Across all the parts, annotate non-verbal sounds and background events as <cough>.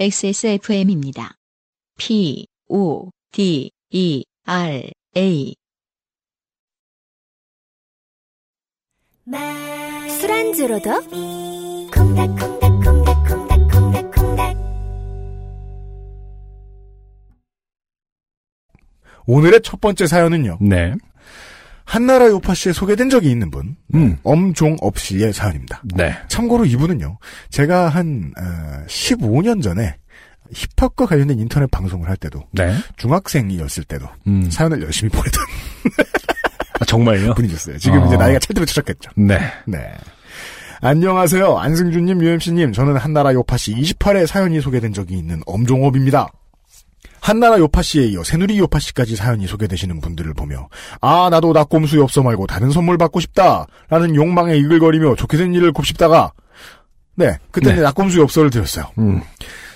XSFM입니다. P, O, D, E, R, A. 술안주로도 콩닥콩닥콩닥콩닥콩닥콩닥 오늘의 첫 번째 사연은요. 네. 한나라 요파 씨에 소개된 적이 있는 분, 음. 엄종업 씨의 사연입니다. 네. 참고로 이분은요, 제가 한, 어, 15년 전에 힙합과 관련된 인터넷 방송을 할 때도, 네. 중학생이었을 때도, 음. 사연을 열심히 보내던 아, 정말요? 분이셨어요. 지금 어. 이제 나이가 찰떡을 치셨겠죠. 네. 네. 안녕하세요. 안승준님, 유엠씨님. 저는 한나라 요파씨 28회 사연이 소개된 적이 있는 엄종업입니다. 한나라 요파 씨에 이어 새누리 요파 씨까지 사연이 소개되시는 분들을 보며 아 나도 낙곰수 엽서 말고 다른 선물 받고 싶다 라는 욕망에 이글거리며 좋게 된 일을 곱씹다가 네 그때 네. 낙곰수 엽서를 드렸어요. 음.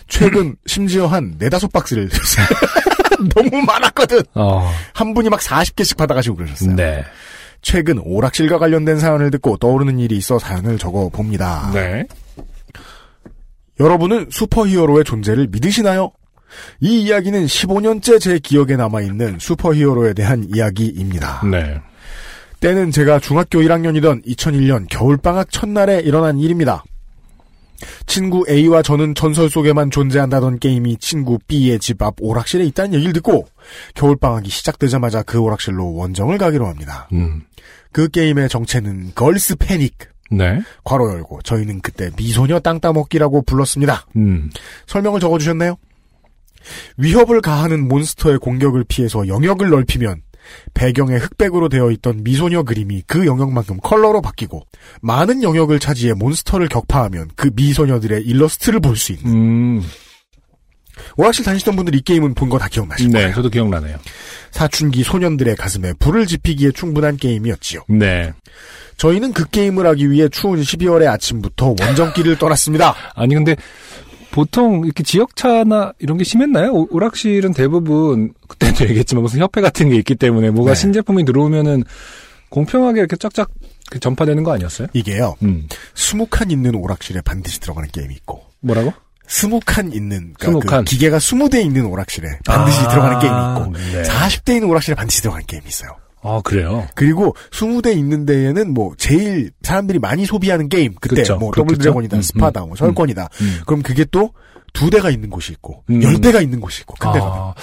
최근 <clears throat> 심지어 한 네다섯 박스를 드렸어요. <laughs> 너무 많았거든. 어. 한 분이 막 40개씩 받아가시고 그러셨어요. 네. 최근 오락실과 관련된 사연을 듣고 떠오르는 일이 있어 사연을 적어 봅니다. 네. 여러분은 슈퍼히어로의 존재를 믿으시나요? 이 이야기는 15년째 제 기억에 남아있는 슈퍼히어로에 대한 이야기입니다. 네. 때는 제가 중학교 1학년이던 2001년 겨울방학 첫날에 일어난 일입니다. 친구 A와 저는 전설 속에만 존재한다던 게임이 친구 B의 집 앞 오락실에 있다는 얘기를 듣고 겨울방학이 시작되자마자 그 오락실로 원정을 가기로 합니다. 음. 그 게임의 정체는 걸스 패닉. 네. 괄호 열고 저희는 그때 미소녀 땅 따먹기라고 불렀습니다. 음. 설명을 적어주셨네요. 위협을 가하는 몬스터의 공격을 피해서 영역을 넓히면 배경에 흑백으로 되어 있던 미소녀 그림이 그 영역만큼 컬러로 바뀌고 많은 영역을 차지해 몬스터를 격파하면 그 미소녀들의 일러스트를 볼 수 있는 음. 오락실 다니시던 분들 이 게임은 본 거 다 기억나실 네. 거예요. 저도 기억나네요. 사춘기 소년들의 가슴에 불을 지피기에 충분한 게임이었지요. 네. 저희는 그 게임을 하기 위해 추운 12월의 아침부터 원정길을 떠났습니다. 아니, 근데, 보통, 이렇게 지역차나 이런 게 심했나요? 오- 오락실은 대부분, 그때도 <laughs> 얘기했지만 무슨 협회 같은 게 있기 때문에 뭐가 네. 신제품이 들어오면은 공평하게 이렇게 쫙쫙 그 전파되는 거 아니었어요? 이게요. 음. 스무 칸 있는 오락실에 반드시 들어가는 게임이 있고 뭐라고? 스무 칸 있는 그러니까 스무 그 칸. 기계가 스무 대 있는 오락실에 반드시 아, 들어가는 게임이 있고 네. 40대 있는 오락실에 반드시 들어가는 게임이 있어요. 아, 그래요? 그리고 20대 있는 데에는 뭐 제일 사람들이 많이 소비하는 게임 그때 그쵸, 뭐. 더블 드래곤이다 음, 스파다 뭐 철권이다 음. 그럼 그게 또 두 대가 있는 곳이 있고 음. 열 대가 있는 곳이 있고 가면 아,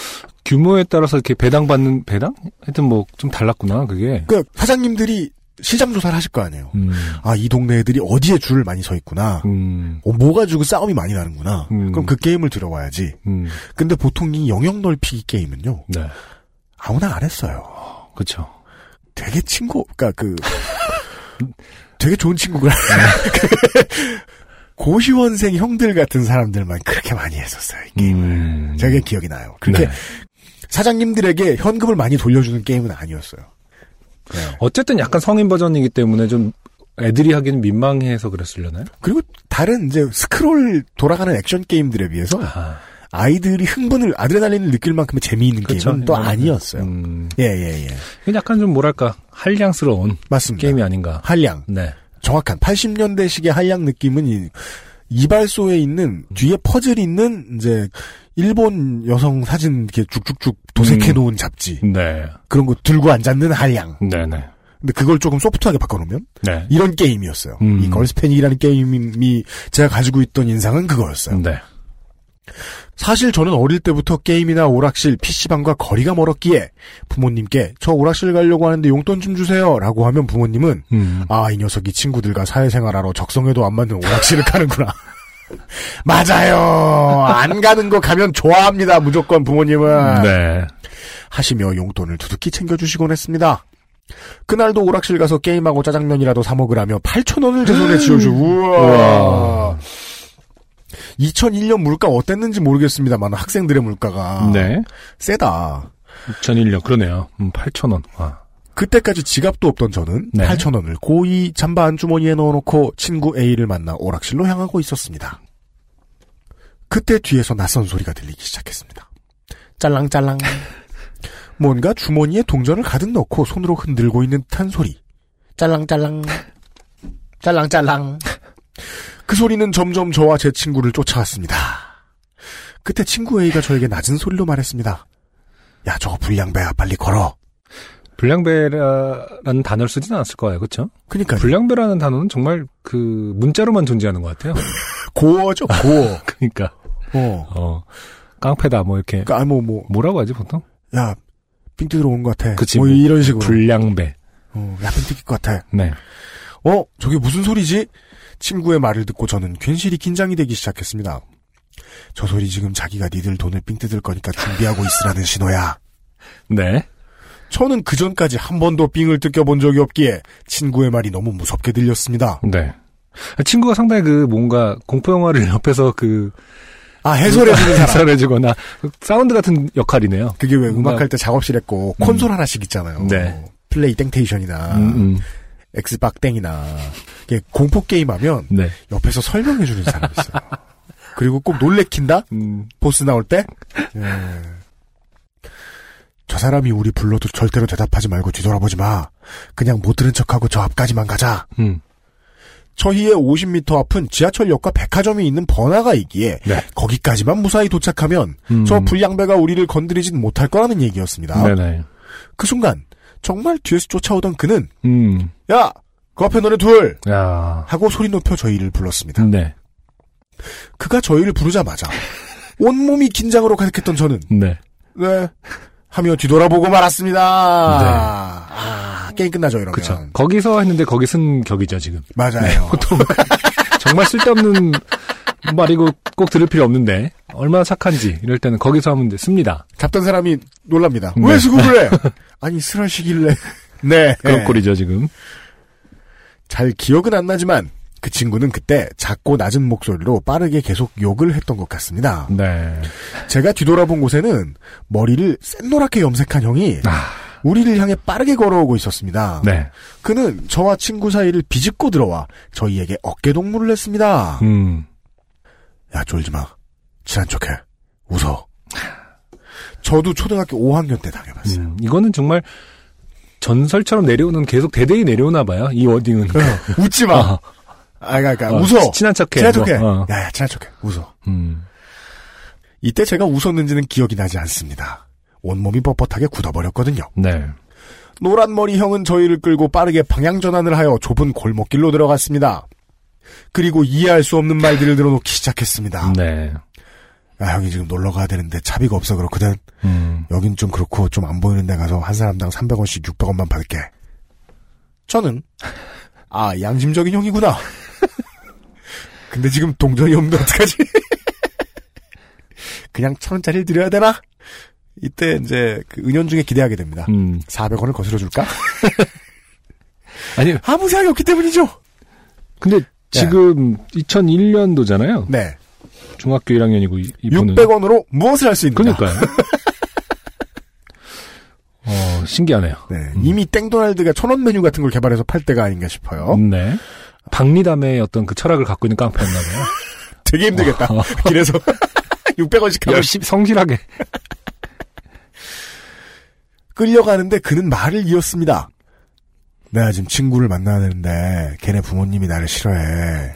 규모에 따라서 이렇게 배당 받는 배당? 하여튼 뭐 좀 달랐구나 그게. 그 사장님들이 시장 조사를 하실 거 아니에요. 음, 아 이 동네 애들이 어디에 줄을 많이 서 있구나. 음, 어, 뭐 가지고 싸움이 많이 나는구나. 음. 그럼 그 게임을 들어와야지. 음, 근데 보통 이 영역 넓히기 게임은요. 네, 아무나 안 했어요. 그렇죠. 되게 친구, 그니까 그, <laughs> 되게 좋은 친구구나. <laughs> 고시원생 형들 같은 사람들만 그렇게 많이 했었어요, 이 게임을. 음, 되게 기억이 나요. 그렇게 네. 사장님들에게 현금을 많이 돌려주는 게임은 아니었어요. 네. 어쨌든 약간 성인 버전이기 때문에 좀 애들이 하기는 민망해서 그랬으려나요? 그리고 다른 이제 스크롤 돌아가는 액션 게임들에 비해서 아, 아이들이 흥분을, 아드레날린을 느낄 만큼의 재미있는 그쵸. 게임은 또 이거는, 아니었어요. 음, 예, 예, 예. 약간 좀 뭐랄까 한량스러운 맞습니다. 게임이 아닌가. 한량. 네. 정확한 80년대식의 한량 느낌은 이 이발소에 있는 뒤에 퍼즐 있는 이제 일본 여성 사진 이렇게 쭉쭉쭉 도색해 놓은 잡지 네. 그런 거 들고 앉았는 한량. 네네. 근데 그걸 조금 소프트하게 바꿔놓으면 네. 이런 게임이었어요. 음. 이 걸스패닉이라는 게임이 제가 가지고 있던 인상은 그거였어요. 네. 사실 저는 어릴 때부터 게임이나 오락실, PC방과 거리가 멀었기에 부모님께 저 오락실 가려고 하는데 용돈 좀 주세요 라고 하면 부모님은 음. 아, 이 녀석이 친구들과 사회생활하러 적성에도 안 맞는 오락실을 <laughs> 가는구나. <laughs> 맞아요. 안 가는 거 가면 좋아합니다. 무조건 부모님은. 네. 하시며 용돈을 두둑히 챙겨주시곤 했습니다. 그날도 오락실 가서 게임하고 짜장면이라도 사 먹으라며 8,000원을 제 손에 쥐어주고, 우와. 우와. 2001년 물가 어땠는지 모르겠습니다만 학생들의 물가가 네. 세다. 2001년 그러네요. 음, 8,000원. 아. 그때까지 지갑도 없던 저는 네. 8,000원을 고이 잠바 안주머니에 넣어놓고 친구 A를 만나 오락실로 향하고 있었습니다. 그때 뒤에서 낯선 소리가 들리기 시작했습니다. 짤랑짤랑. <laughs> 뭔가 주머니에 동전을 가득 넣고 손으로 흔들고 있는 듯한 소리. 짤랑짤랑. <laughs> 짤랑짤랑. 그 소리는 점점 저와 제 친구를 쫓아왔습니다. 그때 친구 A가 저에게 낮은 소리로 말했습니다. 야, 저거 불량배야. 빨리 걸어. 불량배라는 단어를 쓰진 않았을 거예요. 그렇죠? 그니까 불량배라는 단어는 정말 그 문자로만 존재하는 것 같아요. <laughs> 고어죠, 고어. <laughs> 그러니까 어. 어 깡패다 뭐 이렇게 그니까, 아, 뭐, 뭐, 뭐라고 하지 보통? 야, 삥 뜯으러 온것 같아. 그치, 뭐, 뭐, 이런 식으로. 불량배. 어, 야, 삥 뜯길 것 같아. 네. 어, 저게 무슨 소리지? 친구의 말을 듣고 저는 괜시리 긴장이 되기 시작했습니다. 저 소리 지금 자기가 니들 돈을 삥 뜯을 거니까 준비하고 있으라는 신호야. 네. 저는 그 전까지 한 번도 삥을 뜯겨본 적이 없기에 친구의 말이 너무 무섭게 들렸습니다. 네. 친구가 상당히 그 뭔가 공포 영화를 옆에서 그 아, 해설해주는 사람. <laughs> 해설해주거나 그 사운드 같은 역할이네요. 그게 왜 음악할 때 작업실에 꼭 콘솔 하나씩 있잖아요. 네. 플레이 땡테이션이나 음, 음. 엑스박 땡이나 이게 공포 게임 하면 네. 옆에서 설명해 주는 사람이 있어요. <laughs> 그리고 꼭 놀래킨다? 음, 보스 나올 때? 예. 저 사람이 우리 불러도 절대로 대답하지 말고 뒤돌아보지 마. 그냥 못 들은 척하고 저 앞까지만 가자. 음. 저희의 50m 앞은 지하철역과 백화점이 있는 번화가 있기에 네. 거기까지만 무사히 도착하면 음. 저 불량배가 우리를 건드리진 못할 거라는 얘기였습니다. 네네. 그 순간 정말 뒤에서 쫓아오던 그는 음. 야! 그 앞에 너네 둘! 야. 하고 소리 높여 저희를 불렀습니다. 네. 그가 저희를 부르자마자 <laughs> 온몸이 긴장으로 가득했던 저는 네. 네 하며 뒤돌아보고 말았습니다. 아, 게임 끝나죠 이러면. 그쵸. 거기서 했는데 거기 쓴 격이죠, 지금. 맞아요. 보통 정말 쓸데없는 말이고 꼭 들을 필요 없는데 얼마나 착한지 이럴 때는 거기서 하면 돼. 씁니다. 잡던 사람이 놀랍니다. 네. 왜 수긍을 해? <laughs> 아니 쓰러시길래. <laughs> 네. 그런 네. 꼴이죠, 지금. 잘 기억은 안 나지만 그 친구는 그때 작고 낮은 목소리로 빠르게 계속 욕을 했던 것 같습니다. 네. 제가 뒤돌아본 곳에는 머리를 샛노랗게 염색한 형이 아, 우리를 향해 빠르게 걸어오고 있었습니다. 네. 그는 저와 친구 사이를 비집고 들어와 저희에게 어깨 동무를 했습니다. 음. 야 쫄지 마. 친한 척해. 웃어. 저도 초등학교 5학년 때 당해봤어요. 음, 이거는 정말 전설처럼 내려오는 계속 대대히 내려오나 봐요. 이 워딩은. 웃지 마. 어, 아, 그러니까 어, 웃어. 친한 척해. 친한 척해. 뭐, 어. 야 야 친한 척해. 웃어. 음. 이때 제가 웃었는지는 기억이 나지 않습니다. 온몸이 뻣뻣하게 굳어버렸거든요. 네. 노란 머리 형은 저희를 끌고 빠르게 방향 전환을 하여 좁은 골목길로 들어갔습니다. 그리고 이해할 수 없는 말들을 들어놓기 시작했습니다. 네. 야, 형이 지금 놀러 가야 되는데 차비가 없어 그렇거든. 음. 여긴 좀 그렇고 좀 안 보이는 데 가서 한 사람당 300원씩 600원만 받을게. 저는 아 양심적인 형이구나. <laughs> 근데 지금 동전이 없는데 어떡하지? <laughs> 그냥 천 원짜리 드려야 되나? 이때 이제 그 은연중에 기대하게 됩니다. 음. 400원을 거슬러 줄까? <laughs> 아니, 아무 생각이 없기 때문이죠. 근데 지금 2001년도잖아요. 네. 중학교 1학년이고 이, 이분은 600원으로 무엇을 할 수 있는가? 그러니까요. <laughs> 어, 신기하네요. 네. 이미 땡도날드가 천원 메뉴 같은 걸 개발해서 팔 때가 아닌가 싶어요. 네. 박리담의 어떤 그 철학을 갖고 있는 깡패였나 봐요. <laughs> 되게 힘들겠다. <laughs> 길에서 600원씩 하면 열심히 성실하게. 끌려가는데 그는 말을 이었습니다. 내가 지금 친구를 만나야 되는데 걔네 부모님이 나를 싫어해.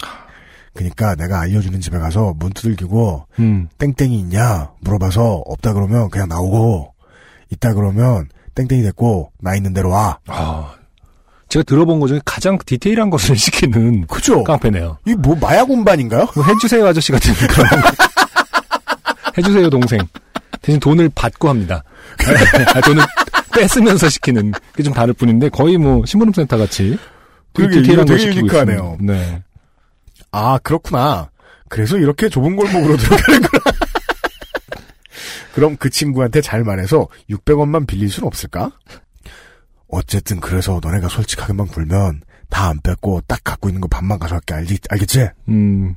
그니까 내가 알려주는 집에 가서 문 두들기고 음. 땡땡이 있냐 물어봐서 없다 그러면 그냥 나오고 있다 그러면 땡땡이 됐고 나 있는 대로 와. 아, 제가 들어본 것 중에 가장 디테일한 것을 <laughs> 시키는 그죠? 깡패네요. 이 뭐 마약 운반인가요? 뭐 해주세요 아저씨 같은 <laughs> 그런. 해주세요 동생. 대신 돈을 받고 합니다. <laughs> 아, 돈을 뺏으면서 시키는 게 좀 다를 뿐인데 거의 뭐 신부름센터 같이 되게 그러게, 디테일한 이거 걸 시키고 유니크하네요. 있습니다. 네. 아 그렇구나. 그래서 이렇게 좁은 골목으로 <laughs> 들어가는구나. 그럼 그 친구한테 잘 말해서 600원만 빌릴 순 없을까? 어쨌든 그래서 너네가 솔직하게만 굴면 다 안 뺏고 딱 갖고 있는 거 반만 가져갈게 알지, 알겠지? 음.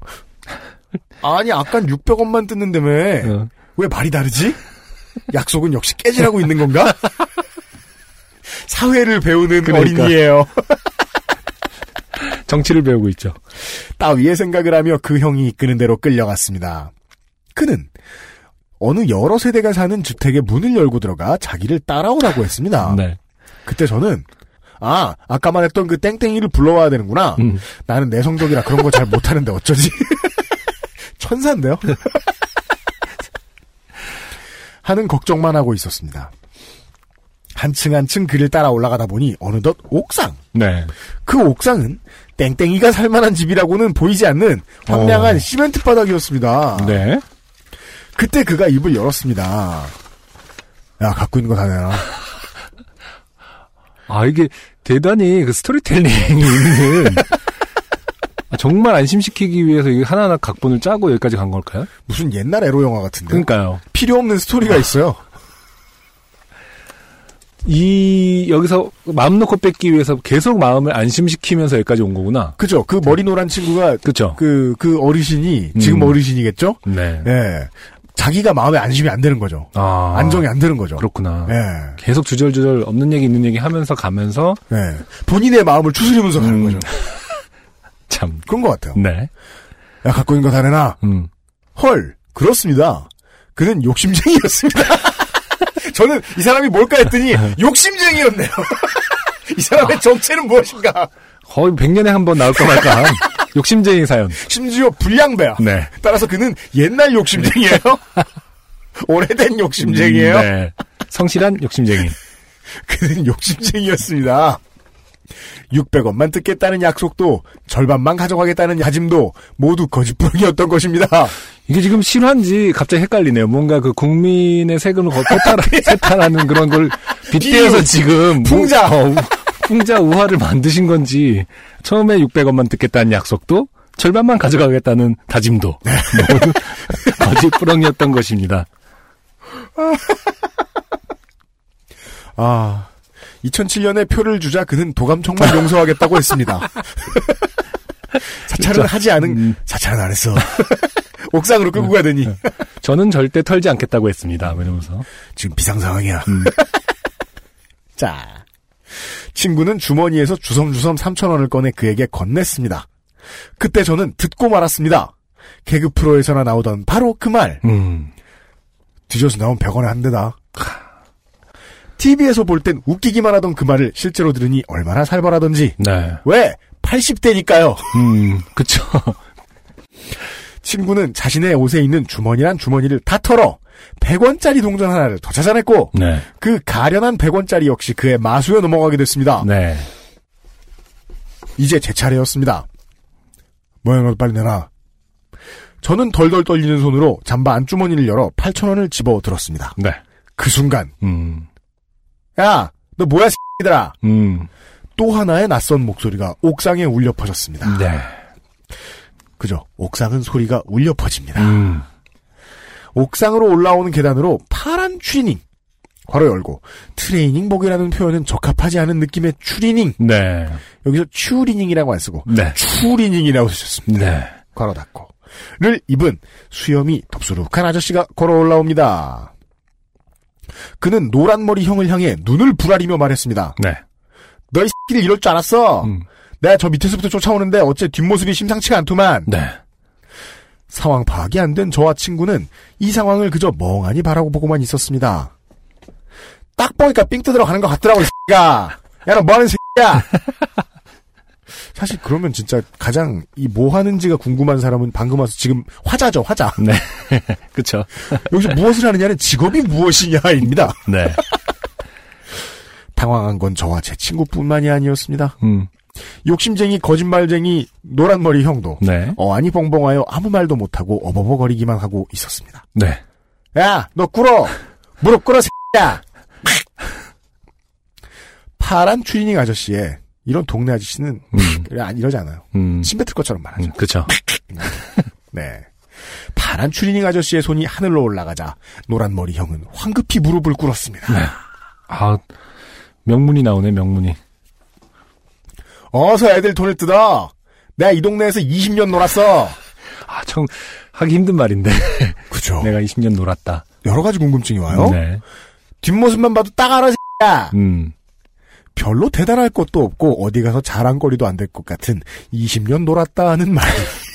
아니 아까 600원만 뜯는다며 어. 왜 말이 다르지? 약속은 역시 깨지라고 있는 건가? 사회를 배우는 그러니까. 어린이에요. <laughs> 정치를 배우고 있죠. 따위의 생각을 하며 그 형이 이끄는 대로 끌려갔습니다. 그는 어느 여러 세대가 사는 주택의 문을 열고 들어가 자기를 따라오라고 했습니다. 네. 그때 저는 아 아까 말했던 그 땡땡이를 불러와야 되는구나. 음. 나는 내성적이라 그런 거 잘 못하는데 어쩌지? <laughs> 천사인데요? <laughs> 하는 걱정만 하고 있었습니다. 한층 한층 그를 따라 올라가다 보니 어느덧 옥상. 네. 그 옥상은 땡땡이가 살만한 집이라고는 보이지 않는 황량한 어. 시멘트 바닥이었습니다. 네. 그때 그가 입을 열었습니다. 야, 갖고 있는 거 다 내놔. <laughs> 아, 이게 대단히 그 스토리텔링이 있는. 아, <laughs> 정말 안심시키기 위해서 이게 하나하나 각본을 짜고 여기까지 간 걸까요? 무슨 옛날 에로 영화 같은데. 그러니까요. 필요 없는 스토리가 있어요. 이, 여기서 마음 놓고 뺏기 위해서 계속 마음을 안심시키면서 여기까지 온 거구나. 그죠? 그 머리 노란 친구가 그쵸? 그, 그 어르신이, 지금 음. 어르신이겠죠? 네. 예. 자기가 마음에 안심이 안 되는 거죠. 아. 안정이 안 되는 거죠. 그렇구나. 예. 계속 주절주절 없는 얘기 있는 얘기 하면서 가면서 예. 본인의 마음을 추스리면서 가는 음. 거죠. <laughs> 참. 그런 것 같아요. 네. 야, 갖고 있는 거 다 내놔. 음. 헐, 그렇습니다. 그는 욕심쟁이였습니다. <laughs> 저는 이 사람이 뭘까 했더니 <laughs> 욕심쟁이였네요. <laughs> 이 사람의 정체는 무엇인가? 거의 100년에 한 번 나올까 말까. <laughs> 욕심쟁이 사연. 심지어 불량배야. 네. 따라서 그는 옛날 욕심쟁이에요. 오래된 욕심쟁이에요. 음, 네. 성실한 욕심쟁이. 그는 욕심쟁이였습니다. 600원만 뜯겠다는 약속도 절반만 가져가겠다는 야짐도 모두 거짓부렁이었던 것입니다. 이게 지금 실화인지 갑자기 헷갈리네요. 뭔가 그 국민의 세금을 거- 세탈, <laughs> 세탈하 는 그런 걸 빗대어서 지금. 풍자. 우- 어, 우- 풍자 우화를 만드신 건지, 처음에 600원만 듣겠다는 약속도, 절반만 가져가겠다는 다짐도. 네. 모두 <laughs> 거짓부렁이었던 것입니다. 아, 2007년에 표를 주자 그는 도감청만 용서하겠다고 했습니다. <laughs> 사찰은 하지 않은, 음. 사찰은 안 했어. <laughs> 옥상으로 끌고 가더니, 저는 절대 털지 않겠다고 했습니다. 뭐 이러면서. 지금 비상 상황이야. 음. <laughs> 자. 친구는 주머니에서 주섬주섬 3천 원을 꺼내 그에게 건넸습니다. 그때 저는 듣고 말았습니다. 개그 프로에서나 나오던 바로 그 말. 음. 뒤져서 나온 100원에 한 대다. TV에서 볼 땐 웃기기만 하던 그 말을 실제로 들으니 얼마나 살벌하던지. 네. 왜? 80대니까요. 음, 그쵸. <laughs> 친구는 자신의 옷에 있는 주머니란 주머니를 다 털어 100원짜리 동전 하나를 더 찾아냈고 네. 그 가련한 100원짜리 역시 그의 마수에 넘어가게 됐습니다. 네. 이제 제 차례였습니다. 뭐야 너 빨리 내놔. 저는 덜덜 떨리는 손으로 잠바 안주머니를 열어 8천원을 집어 들었습니다. 네. 그 순간 음. 야 너 뭐야 새끼들아 음. 또 하나의 낯선 목소리가 옥상에 울려 퍼졌습니다. 네. 그죠? 옥상은 소리가 울려 퍼집니다. 음. 옥상으로 올라오는 계단으로 파란 추리닝 괄호 열고 트레이닝복이라는 표현은 적합하지 않은 느낌의 추리닝 네. 여기서 추리닝이라고 안 쓰고 네. 추리닝이라고 쓰셨습니다. 네. 괄호 닫고 를 입은 수염이 덥수룩한 아저씨가 걸어 올라옵니다. 그는 노란 머리 형을 향해 눈을 부라리며 말했습니다. 네. 너이 새끼를 이럴 줄 알았어. 음. 내가 저 밑에서부터 쫓아오는데 어째 뒷모습이 심상치가 않더만. 네. 상황 파악이 안 된 저와 친구는 이 상황을 그저 멍하니 바라고 보고만 있었습니다. 딱 보니까 삥 뜯으러 가는 것 같더라고, 이 새끼야. 야, 너 뭐하는 새끼야. <laughs> 사실 그러면 진짜 가장 이 뭐 하는지가 궁금한 사람은 방금 와서 지금 화자죠, 화자. <laughs> 네. <laughs> 그쵸. <laughs> 여기서 무엇을 하느냐는 직업이 무엇이냐입니다. 네. 당황한 건 저와 제 친구뿐만이 아니었습니다. 음. 욕심쟁이, 거짓말쟁이, 노란머리 형도 네. 어안이 벙벙하여 아무 말도 못하고 어버버거리기만 하고 있었습니다. 네. 야, 너 꿇어! 무릎 꿇어, 새끼야! 파란 추리닝 아저씨의 이런 동네 아저씨는 음. 이러지 않아요. 음. 침 뱉을 것처럼 말하죠. 음. 그쵸. <laughs> 네. 파란 추리닝 아저씨의 손이 하늘로 올라가자 노란 머리 형은 황급히 무릎을 꿇었습니다. 네. 아, 명문이 나오네, 명문이. 어서 애들 돈을 뜯어! 내가 이 동네에서 20년 놀았어! 아, 참, 하기 힘든 말인데. <laughs> 그죠. 내가 20년 놀았다. 여러 가지 궁금증이 와요. 네. 뒷모습만 봐도 딱 알아! 음. 별로 대단할 것도 없고 어디 가서 자랑거리도 안 될 것 같은 20년 놀았다 하는 말.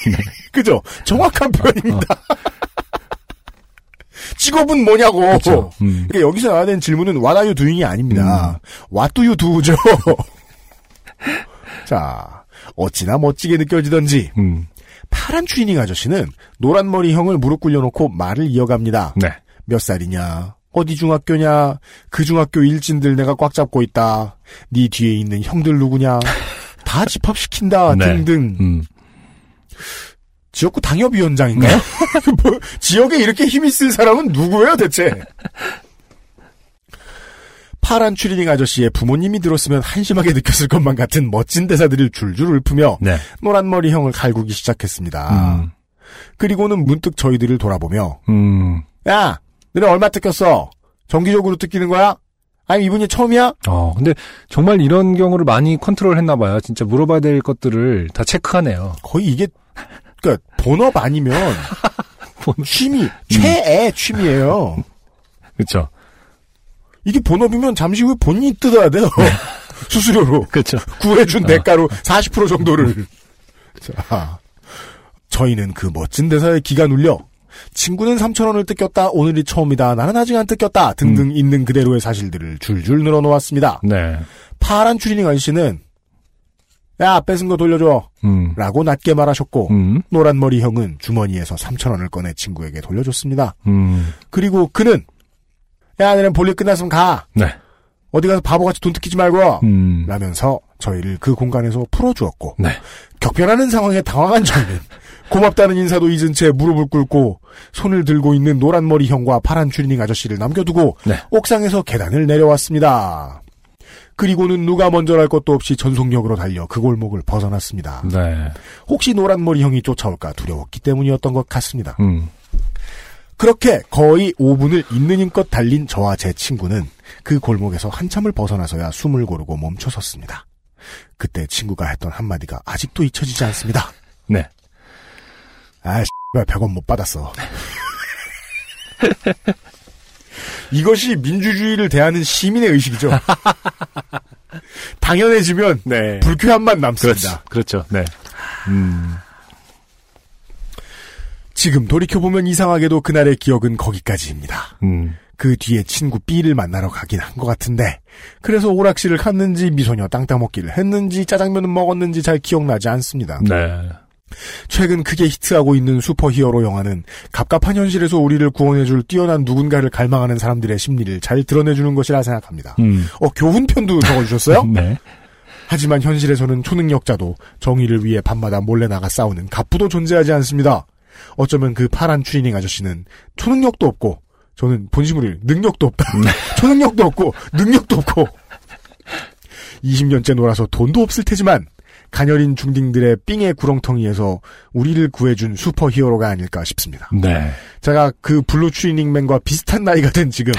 <laughs> 그죠? 정확한 표현입니다. <laughs> 직업은 뭐냐고. 그쵸. 음. 그러니까 여기서 나와야 되는 질문은 you doing이 아닙니다. do you do죠? <laughs> 자, 어찌나 멋지게 느껴지던지 음. 파란 추리닝 아저씨는 노란 머리 형을 무릎 꿇려놓고 말을 이어갑니다. 네. 몇 살이냐? 어디 중학교냐? 그 중학교 일진들 내가 꽉 잡고 있다. 네 뒤에 있는 형들 누구냐? <laughs> 다 집합시킨다. 네. 등등. 음. 지역구 당협위원장인가요? <laughs> <laughs> 뭐, 지역에 이렇게 힘 있을 사람은 누구예요, 대체? 파란 추리닝 아저씨의 부모님이 들었으면 한심하게 느꼈을 것만 같은 멋진 대사들을 줄줄 읊으며 네. 노란 머리 형을 갈구기 시작했습니다. 음. 그리고는 문득 저희들을 돌아보며 음. 야, 너네 얼마 뜯겼어? 정기적으로 뜯기는 거야? 아니 이분이 처음이야? 어, 근데 정말 이런 경우를 많이 컨트롤 했나 봐요. 진짜 물어봐야 될 것들을 다 체크하네요. 거의 이게 그러니까 본업 아니면 <laughs> 본업. 취미 최애 취미예요. 그렇죠. 이게 본업이면 잠시 후에 본인이 뜯어야 돼요. <laughs> 수수료로 그렇죠. 구해준 대가로 <laughs> 40% 정도를. 자, 저희는 그 멋진 대사에 기가 눌려 친구는 3천원을 뜯겼다. 오늘이 처음이다. 나는 아직 안 뜯겼다. 등등 있는 그대로의 사실들을 줄줄 늘어놓았습니다. 네. 파란 추리닝 아저씨는 야 뺏은 거 돌려줘 음. 라고 낮게 말하셨고 음. 노란 머리 형은 주머니에서 3천원을 꺼내 친구에게 돌려줬습니다. 음. 그리고 그는 야 너는 볼일 끝났으면 가 네. 어디 가서 바보같이 돈 뜯기지 말고 음. 라면서 저희를 그 공간에서 풀어주었고 네. 격변하는 상황에 당황한 저희는 고맙다는 인사도 잊은 채 무릎을 꿇고 손을 들고 있는 노란 머리 형과 파란 추리닝 아저씨를 남겨두고 네. 옥상에서 계단을 내려왔습니다. 그리고는 누가 먼저랄 것도 없이 전속력으로 달려 그 골목을 벗어났습니다. 네. 혹시 노란 머리 형이 쫓아올까 두려웠기 때문이었던 것 같습니다. 음. 그렇게 거의 5분을 있는 힘껏 달린 저와 제 친구는 그 골목에서 한참을 벗어나서야 숨을 고르고 멈춰섰습니다. 그때 친구가 했던 한마디가 아직도 잊혀지지 않습니다. 네. 아, 왜 100원 못 받았어. <laughs> 이것이 민주주의를 대하는 시민의 의식이죠. 당연해지면 네. 불쾌함만 그렇죠. 남습니다. 그렇죠. 네. 음. 지금 돌이켜보면 이상하게도 그날의 기억은 거기까지입니다. 음. 그 뒤에 친구 B를 만나러 가긴 한 것 같은데 그래서 오락실을 갔는지 미소녀 땅 따먹기를 했는지 짜장면은 먹었는지 잘 기억나지 않습니다. 네. 최근 크게 히트하고 있는 슈퍼히어로 영화는 갑갑한 현실에서 우리를 구원해줄 뛰어난 누군가를 갈망하는 사람들의 심리를 잘 드러내주는 것이라 생각합니다. 음. 어 교훈편도 적어주셨어요? <laughs> 네. 하지만 현실에서는 초능력자도 정의를 위해 밤마다 몰래 나가 싸우는 갑부도 존재하지 않습니다. 어쩌면 그 파란 추리닝 아저씨는 초능력도 없고 저는 본심으로 능력도 없다. <laughs> 초능력도 없고 능력도 없고 20년째 놀아서 돈도 없을 테지만 가녀린 중딩들의 삥의 구렁텅이에서 우리를 구해준 슈퍼히어로가 아닐까 싶습니다. 네. 제가 그 블루 추리닝맨과 비슷한 나이가 된 지금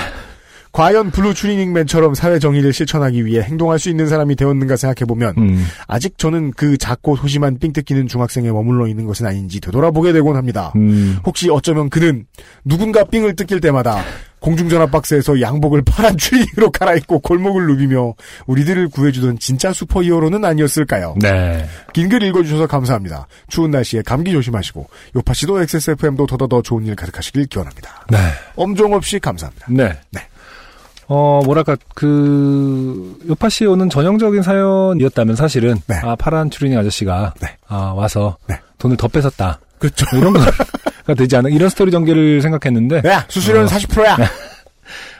과연 블루 추리닝맨처럼 사회 정의를 실천하기 위해 행동할 수 있는 사람이 되었는가 생각해보면 음. 아직 저는 그 작고 소심한 삥 뜯기는 중학생에 머물러 있는 것은 아닌지 되돌아보게 되곤 합니다. 음. 혹시 어쩌면 그는 누군가 삥을 뜯길 때마다 공중전화 박스에서 양복을 파란 추리닝으로 갈아입고 골목을 누비며 우리들을 구해주던 진짜 슈퍼히어로는 아니었을까요? 네. 긴 글 읽어주셔서 감사합니다. 추운 날씨에 감기 조심하시고 요팟시도 XSFM도 더더더 좋은 일 가득하시길 기원합니다. 네. 엄종 없이 감사합니다. 네. 네. 어, 뭐랄까, 그, 요팟시 오는 전형적인 사연이었다면 사실은, 네. 아, 파란 추리닝 아저씨가, 네. 아, 와서, 네. 돈을 더 뺏었다. 그렇죠. 이런 <laughs> 거가 되지 않아. 이런 스토리 전개를 생각했는데, 야 수수료는 어. 40%야.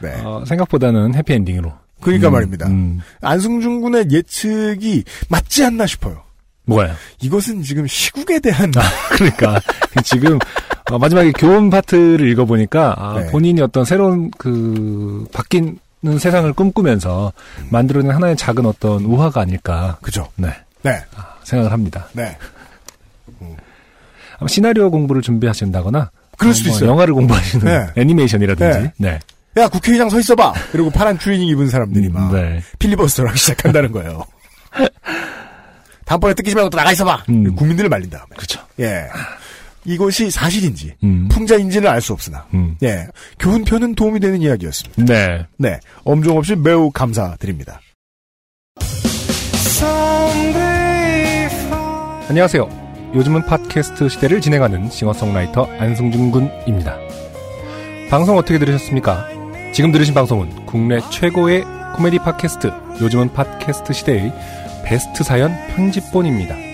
네. 어, 생각보다는 해피엔딩으로. 그러니까 음, 말입니다. 음. 안승준 군의 예측이 맞지 않나 싶어요. 뭐가요? 이것은 지금 시국에 대한 그러니까, <laughs> 지금, 어, 마지막에 교훈 파트를 읽어보니까, 아, 네. 본인이 어떤 새로운 그, 바뀌는 세상을 꿈꾸면서 만들어낸 하나의 작은 어떤 우화가 아닐까, 그죠. 네, 네. 생각을 합니다. 네. 아마 시나리오 공부를 준비하신다거나 그럴 수도 어, 뭐 있어요. 영화를 공부하시는 네. 애니메이션이라든지 네. 야 국회의장 서 있어봐. 그리고 파란 추리닝 입은 사람들이 막 네. 필리버스터를 하기 시작한다는 거예요. <laughs> 다음번에 뜯기지 말고 또 나가 있어봐. 음. 국민들을 말린 다음에. 그렇죠. 예. 이것이 사실인지 음. 풍자인지는 알 수 없으나 음. 예 교훈편은 도움이 되는 이야기였습니다. 네. 네 엄종 없이 매우 감사드립니다. 안녕하세요. 요즘은 팟캐스트 시대를 진행하는 싱어송라이터 안승준 군입니다. 방송 어떻게 들으셨습니까? 지금 들으신 방송은 국내 최고의 코미디 팟캐스트 요즘은 팟캐스트 시대의 베스트 사연 편집본입니다.